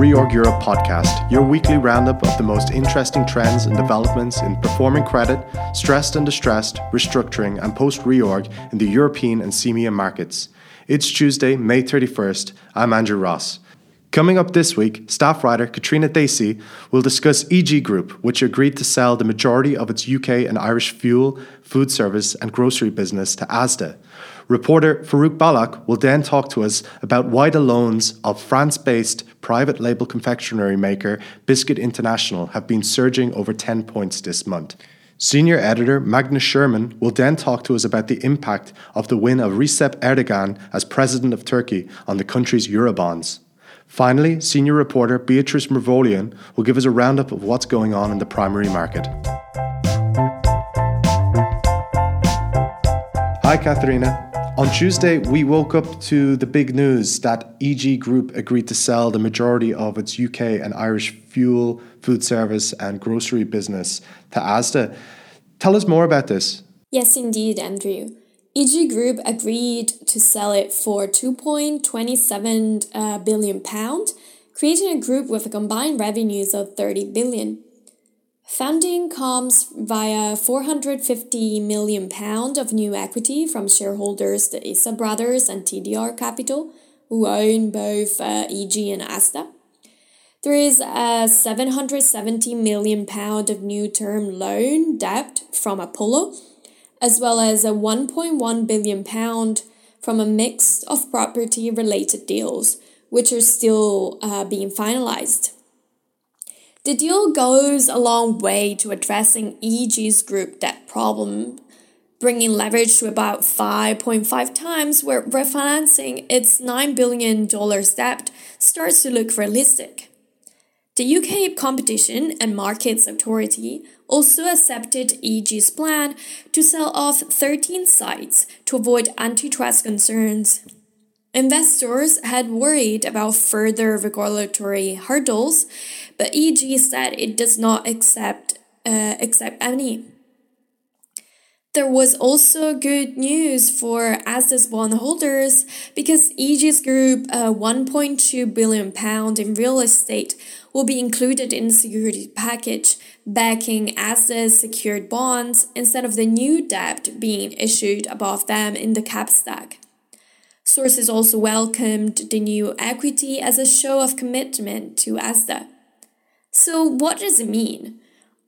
Reorg Europe podcast, your weekly roundup of the most interesting trends and developments in performing credit, stressed and distressed, restructuring, and post reorg in the European and CEMEA markets. It's Tuesday, May 31st. I'm Andrew Ross. Coming up this week, staff writer Katrina Dacey will discuss EG Group, which agreed to sell the majority of its UK and Irish fuel, food service, and grocery business to ASDA. Reporter Farouk Balak will then talk to us about why the loans of France based private label confectionery maker Biscuit International have been surging over 10 points this month. Senior editor Magnus Sherman will then talk to us about the impact of the win of Recep Erdogan as president of Turkey on the country's Eurobonds. Finally, senior reporter Beatrice Mervolian will give us a roundup of what's going on in the primary market. Hi, Katharina. On Tuesday, we woke up to the big news that EG Group agreed to sell the majority of its UK and Irish fuel, food service, and grocery business to ASDA. Tell us more about this. Yes, indeed, Andrew. EG Group agreed to sell it for 2.27 uh, billion pound, creating a group with a combined revenues of 30 billion. Funding comes via 450 million pound of new equity from shareholders the Issa Brothers and TDR Capital, who own both uh, EG and Asda. There is a 770 million pound of new term loan debt from Apollo, as well as a 1.1 billion pound from a mix of property related deals, which are still uh, being finalized. The deal goes a long way to addressing EG's group debt problem, bringing leverage to about 5.5 times, where refinancing its $9 billion debt starts to look realistic. The UK Competition and Markets Authority also accepted EG's plan to sell off 13 sites to avoid antitrust concerns. Investors had worried about further regulatory hurdles, but EG said it does not accept uh, accept any. There was also good news for Asda's bondholders because EG's group, uh, 1.2 billion pound in real estate, will be included in the security package, backing Asda's secured bonds instead of the new debt being issued above them in the cap stack. Sources also welcomed the new equity as a show of commitment to Asda. So, what does it mean?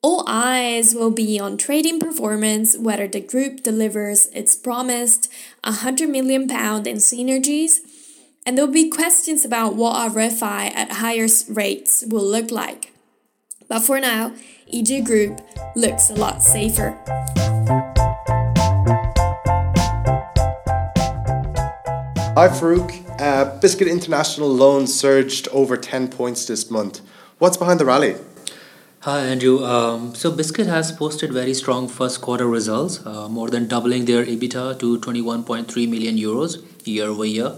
All eyes will be on trading performance, whether the group delivers its promised 100 million pound in synergies, and there'll be questions about what a refi at higher rates will look like. But for now, EG Group looks a lot safer. Hi, Farouk. Uh, Biscuit International loans surged over 10 points this month. What's behind the rally? Hi, Andrew. Um, so, Biscuit has posted very strong first quarter results, uh, more than doubling their EBITDA to 21.3 million euros year over year.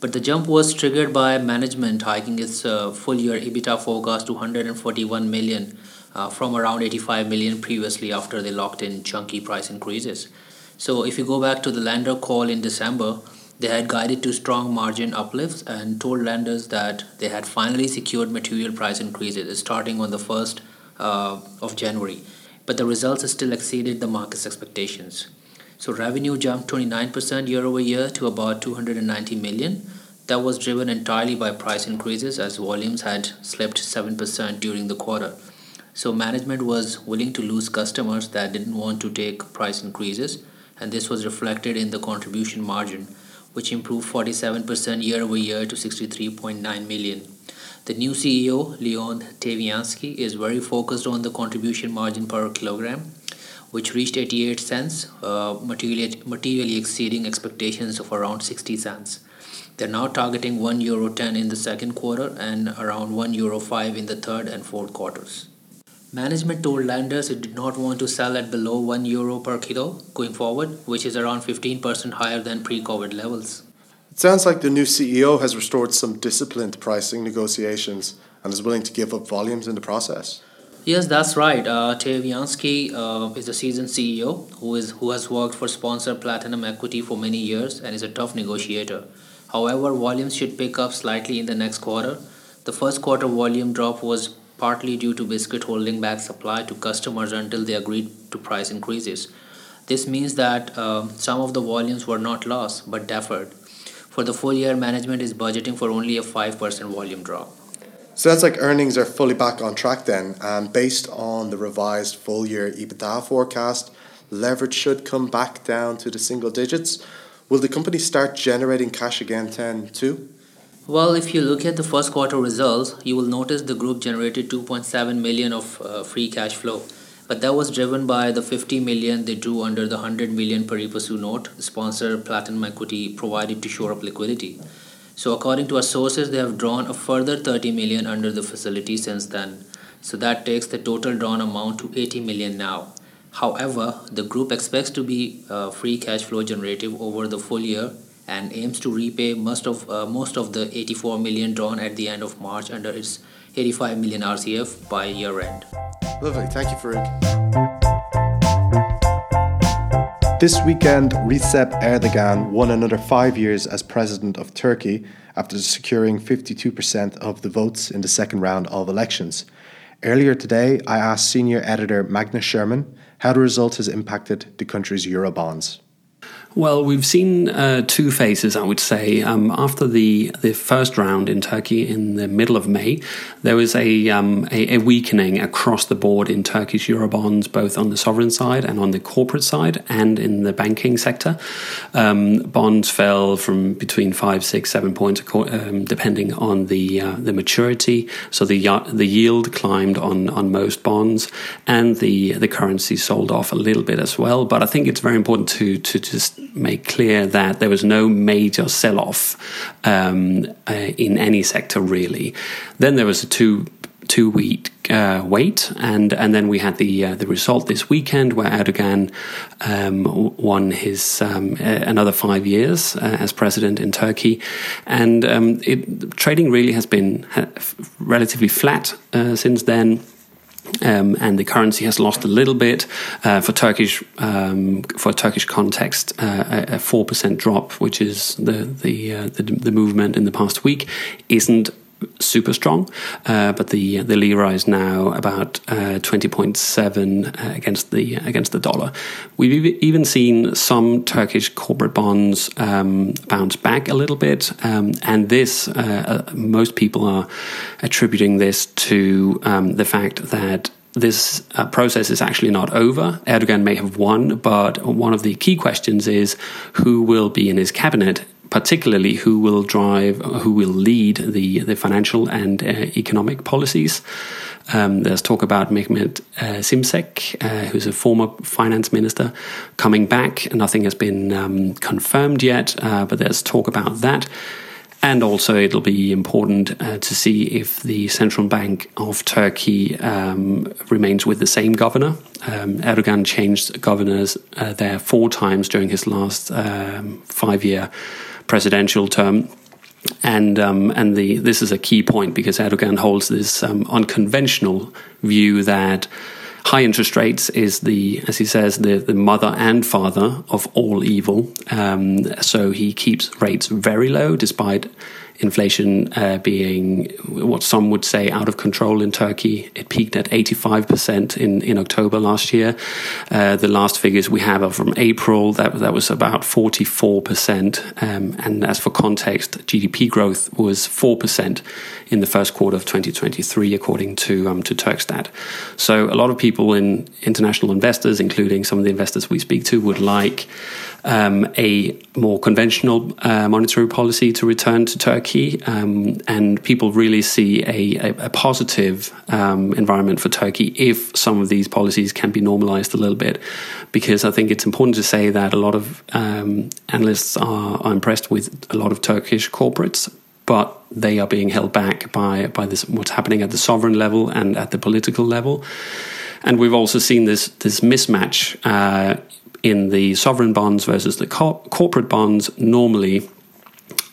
But the jump was triggered by management hiking its uh, full year EBITDA forecast to 141 million uh, from around 85 million previously after they locked in chunky price increases. So, if you go back to the lender call in December, they had guided to strong margin uplifts and told lenders that they had finally secured material price increases starting on the 1st uh, of January, but the results still exceeded the market's expectations. So revenue jumped 29% year over year to about 290 million. That was driven entirely by price increases as volumes had slipped 7% during the quarter. So management was willing to lose customers that didn't want to take price increases and this was reflected in the contribution margin which improved 47% year over year to 63.9 million. The new CEO, Leon Taviansky, is very focused on the contribution margin per kilogram, which reached 88 cents, uh, materially, materially exceeding expectations of around 60 cents. They're now targeting 1 euro 10 in the second quarter and around 1 euro 5 in the third and fourth quarters. Management told lenders it did not want to sell at below 1 euro per kilo going forward, which is around 15% higher than pre COVID levels. It sounds like the new CEO has restored some disciplined pricing negotiations and is willing to give up volumes in the process. Yes, that's right. Uh, Taviansky uh, is a seasoned CEO who is who has worked for sponsor Platinum Equity for many years and is a tough negotiator. However, volumes should pick up slightly in the next quarter. The first quarter volume drop was partly due to Biscuit holding back supply to customers until they agreed to price increases. This means that uh, some of the volumes were not lost but deferred. For the full year, management is budgeting for only a 5% volume drop. So that's like earnings are fully back on track then. And based on the revised full year EBITDA forecast, leverage should come back down to the single digits. Will the company start generating cash again then too? Well, if you look at the first quarter results, you will notice the group generated 2.7 million of uh, free cash flow. But that was driven by the 50 million they drew under the 100 million pari passu note sponsor Platinum Equity provided to shore up liquidity. So according to our sources, they have drawn a further 30 million under the facility since then. So that takes the total drawn amount to 80 million now. However, the group expects to be uh, free cash flow generative over the full year and aims to repay most of uh, most of the 84 million drawn at the end of March under its 85 million RCF by year end. Lovely. Thank you, Farouk. This weekend, Recep Erdogan won another five years as president of Turkey after securing 52% of the votes in the second round of elections. Earlier today, I asked senior editor Magnus Sherman how the result has impacted the country's Eurobonds. Well, we've seen uh, two phases, I would say. Um, after the, the first round in Turkey in the middle of May, there was a, um, a, a, weakening across the board in Turkish Eurobonds, both on the sovereign side and on the corporate side, and in the banking sector. Um, bonds fell from between five, six, seven points, um, depending on the uh, the maturity. So the the yield climbed on, on most bonds, and the the currency sold off a little bit as well. But I think it's very important to to just make clear that there was no major sell off um, uh, in any sector really. Then there was a two two week uh, wait, and and then we had the uh, the result this weekend where Erdogan um, won his um, another five years uh, as president in Turkey, and um, it, trading really has been relatively flat uh, since then. Um, and the currency has lost a little bit uh, for Turkish um, for Turkish context. Uh, a four percent drop, which is the the, uh, the, the movement in the past week, isn't super strong, uh, but the the lira is now about uh, twenty point seven uh, against the against the dollar. We've even seen some Turkish corporate bonds um, bounce back a little bit, um, and this uh, most people are attributing this to um, the fact that this uh, process is actually not over. Erdogan may have won, but one of the key questions is who will be in his cabinet particularly who will drive, who will lead the, the financial and uh, economic policies. Um, there's talk about Mehmet uh, Simsek, uh, who's a former finance minister, coming back. Nothing has been um, confirmed yet, uh, but there's talk about that. And also, it'll be important uh, to see if the Central Bank of Turkey um, remains with the same governor. Um, Erdogan changed governors uh, there four times during his last um, five year presidential term. And um, and the this is a key point because Erdogan holds this um, unconventional view that high interest rates is the, as he says, the, the mother and father of all evil. Um, so he keeps rates very low despite inflation uh, being what some would say out of control in Turkey. It peaked at 85% in, in October last year. Uh, the last figures we have are from April. That, that was about 44%. Um, and as for context, GDP growth was 4% in the first quarter of 2023, according to, um, to Turkstat. So a lot of people in international investors, including some of the investors we speak to, would like um, a more conventional uh, monetary policy to return to Turkey, um, and people really see a, a, a positive um, environment for Turkey if some of these policies can be normalized a little bit. Because I think it's important to say that a lot of um, analysts are, are impressed with a lot of Turkish corporates, but they are being held back by by this what's happening at the sovereign level and at the political level. And we've also seen this this mismatch uh, in the sovereign bonds versus the co- corporate bonds, normally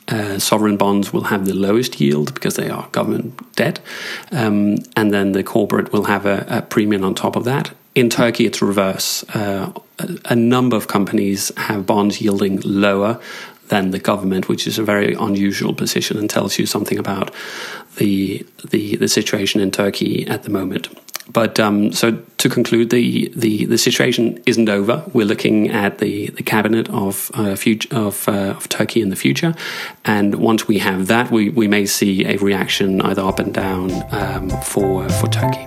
uh, sovereign bonds will have the lowest yield because they are government debt, um, and then the corporate will have a, a, premium on top of that. In Turkey, it's reverse. Uh, a, a number of companies have bonds yielding lower than the government, which is a very unusual position and tells you something about the the, the situation in Turkey at the moment. But um, so to conclude, the, the, the situation isn't over. We're looking at the, the cabinet of uh, future, of, uh, of Turkey in the future, and once we have that, we, we may see a reaction either up and down um, for for Turkey.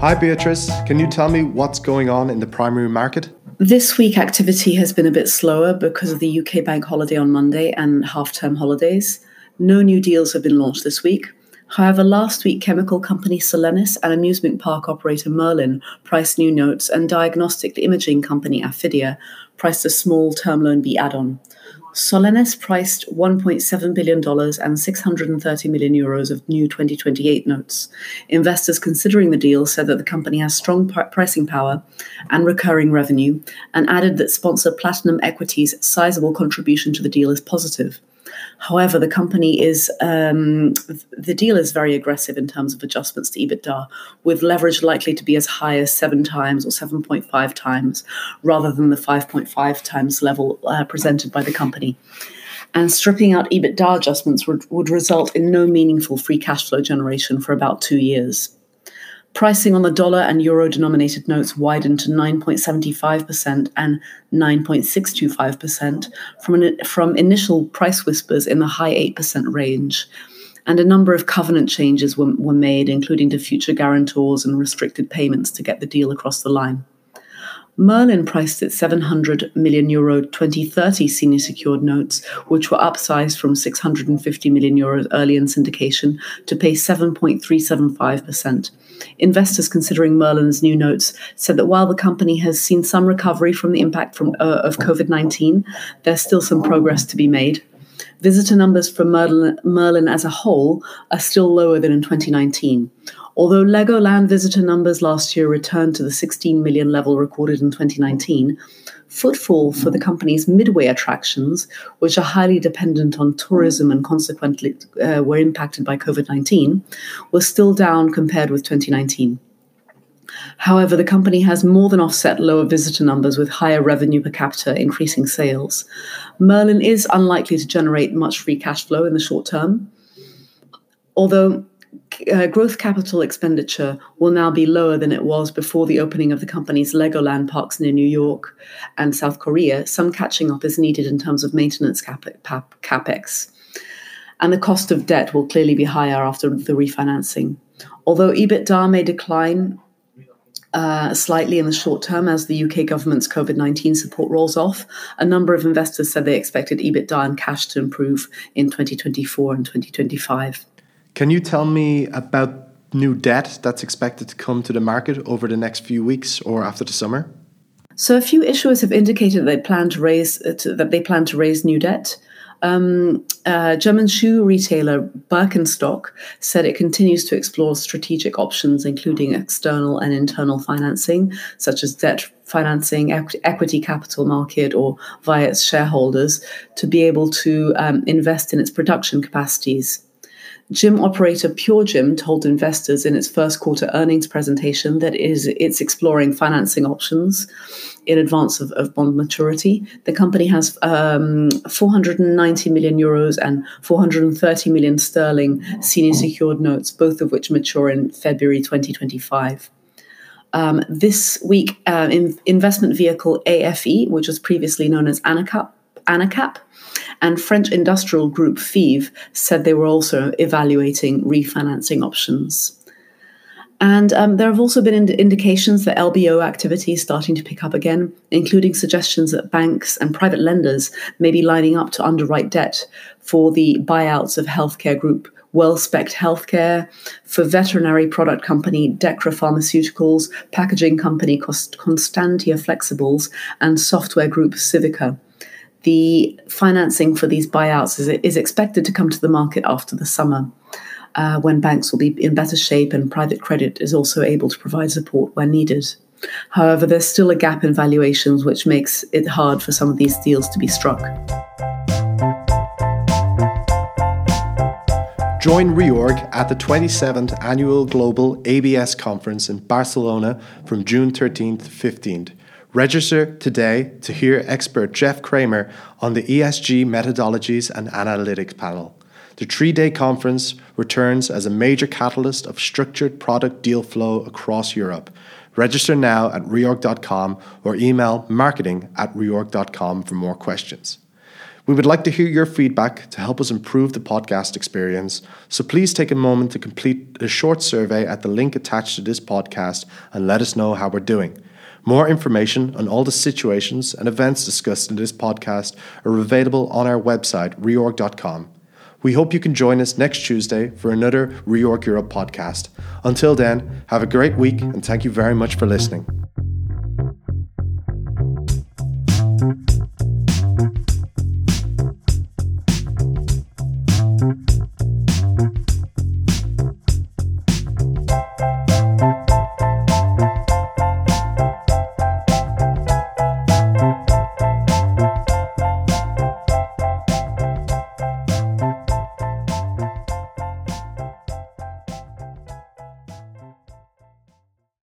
Hi, Beatrice. Can you tell me what's going on in the primary market? This week, activity has been a bit slower because of the UK bank holiday on Monday and half term holidays. No new deals have been launched this week. However, last week, chemical company Solenis and amusement park operator Merlin priced new notes, and diagnostic imaging company Affidea priced a small Term Loan B add on. Solenis priced $1.7 billion and 630 million euros of new 2028 notes. Investors considering the deal said that the company has strong pricing power and recurring revenue, and added that sponsor Platinum Equity's sizable contribution to the deal is positive. However, the company is um, the deal is very aggressive in terms of adjustments to EBITDA, with leverage likely to be as high as seven times or seven point five times, rather than the five point five times level uh, presented by the company. And stripping out EBITDA adjustments would, would result in no meaningful free cash flow generation for about two years. Pricing on the dollar and euro denominated notes widened to 9.75% and 9.625% from, an, from initial price whispers in the high 8% range. And a number of covenant changes were, were made, including to future guarantors and restricted payments to get the deal across the line. Merlin priced its 700 million euro 2030 senior secured notes, which were upsized from 650 million euros early in syndication to pay 7.375%. Investors considering Merlin's new notes said that while the company has seen some recovery from the impact from, uh, of COVID 19, there's still some progress to be made. Visitor numbers for Merlin, Merlin as a whole are still lower than in 2019. Although Legoland visitor numbers last year returned to the 16 million level recorded in 2019, footfall for the company's midway attractions, which are highly dependent on tourism and consequently uh, were impacted by COVID 19, was still down compared with 2019. However, the company has more than offset lower visitor numbers with higher revenue per capita, increasing sales. Merlin is unlikely to generate much free cash flow in the short term. Although uh, growth capital expenditure will now be lower than it was before the opening of the company's Legoland parks near New York and South Korea. Some catching up is needed in terms of maintenance capex. And the cost of debt will clearly be higher after the refinancing. Although EBITDA may decline uh, slightly in the short term as the UK government's COVID 19 support rolls off, a number of investors said they expected EBITDA and cash to improve in 2024 and 2025. Can you tell me about new debt that's expected to come to the market over the next few weeks or after the summer? So, a few issuers have indicated that they plan to raise uh, that they plan to raise new debt. Um, uh, German shoe retailer Birkenstock said it continues to explore strategic options, including external and internal financing, such as debt financing, equ- equity capital market, or via its shareholders, to be able to um, invest in its production capacities. Gym operator Pure Gym told investors in its first quarter earnings presentation that it is, it's exploring financing options in advance of, of bond maturity. The company has um, 490 million euros and 430 million sterling senior secured notes, both of which mature in February 2025. Um, this week, uh, in investment vehicle AFE, which was previously known as AnaCap, AnaCap and French industrial group FIV said they were also evaluating refinancing options. And um, there have also been ind- indications that LBO activity is starting to pick up again, including suggestions that banks and private lenders may be lining up to underwrite debt for the buyouts of healthcare group Wellspect Healthcare, for veterinary product company Dechra Pharmaceuticals, packaging company Constantia Flexibles, and software group Civica the financing for these buyouts is, is expected to come to the market after the summer. Uh, when banks will be in better shape and private credit is also able to provide support where needed. However, there's still a gap in valuations, which makes it hard for some of these deals to be struck. Join Reorg at the 27th Annual Global ABS Conference in Barcelona from June 13th to 15th. Register today to hear expert Jeff Kramer on the ESG methodologies and analytics panel. The three day conference returns as a major catalyst of structured product deal flow across Europe. Register now at reorg.com or email marketing at reorg.com for more questions. We would like to hear your feedback to help us improve the podcast experience, so please take a moment to complete a short survey at the link attached to this podcast and let us know how we're doing. More information on all the situations and events discussed in this podcast are available on our website, reorg.com. We hope you can join us next Tuesday for another Reorg Europe podcast. Until then, have a great week and thank you very much for listening.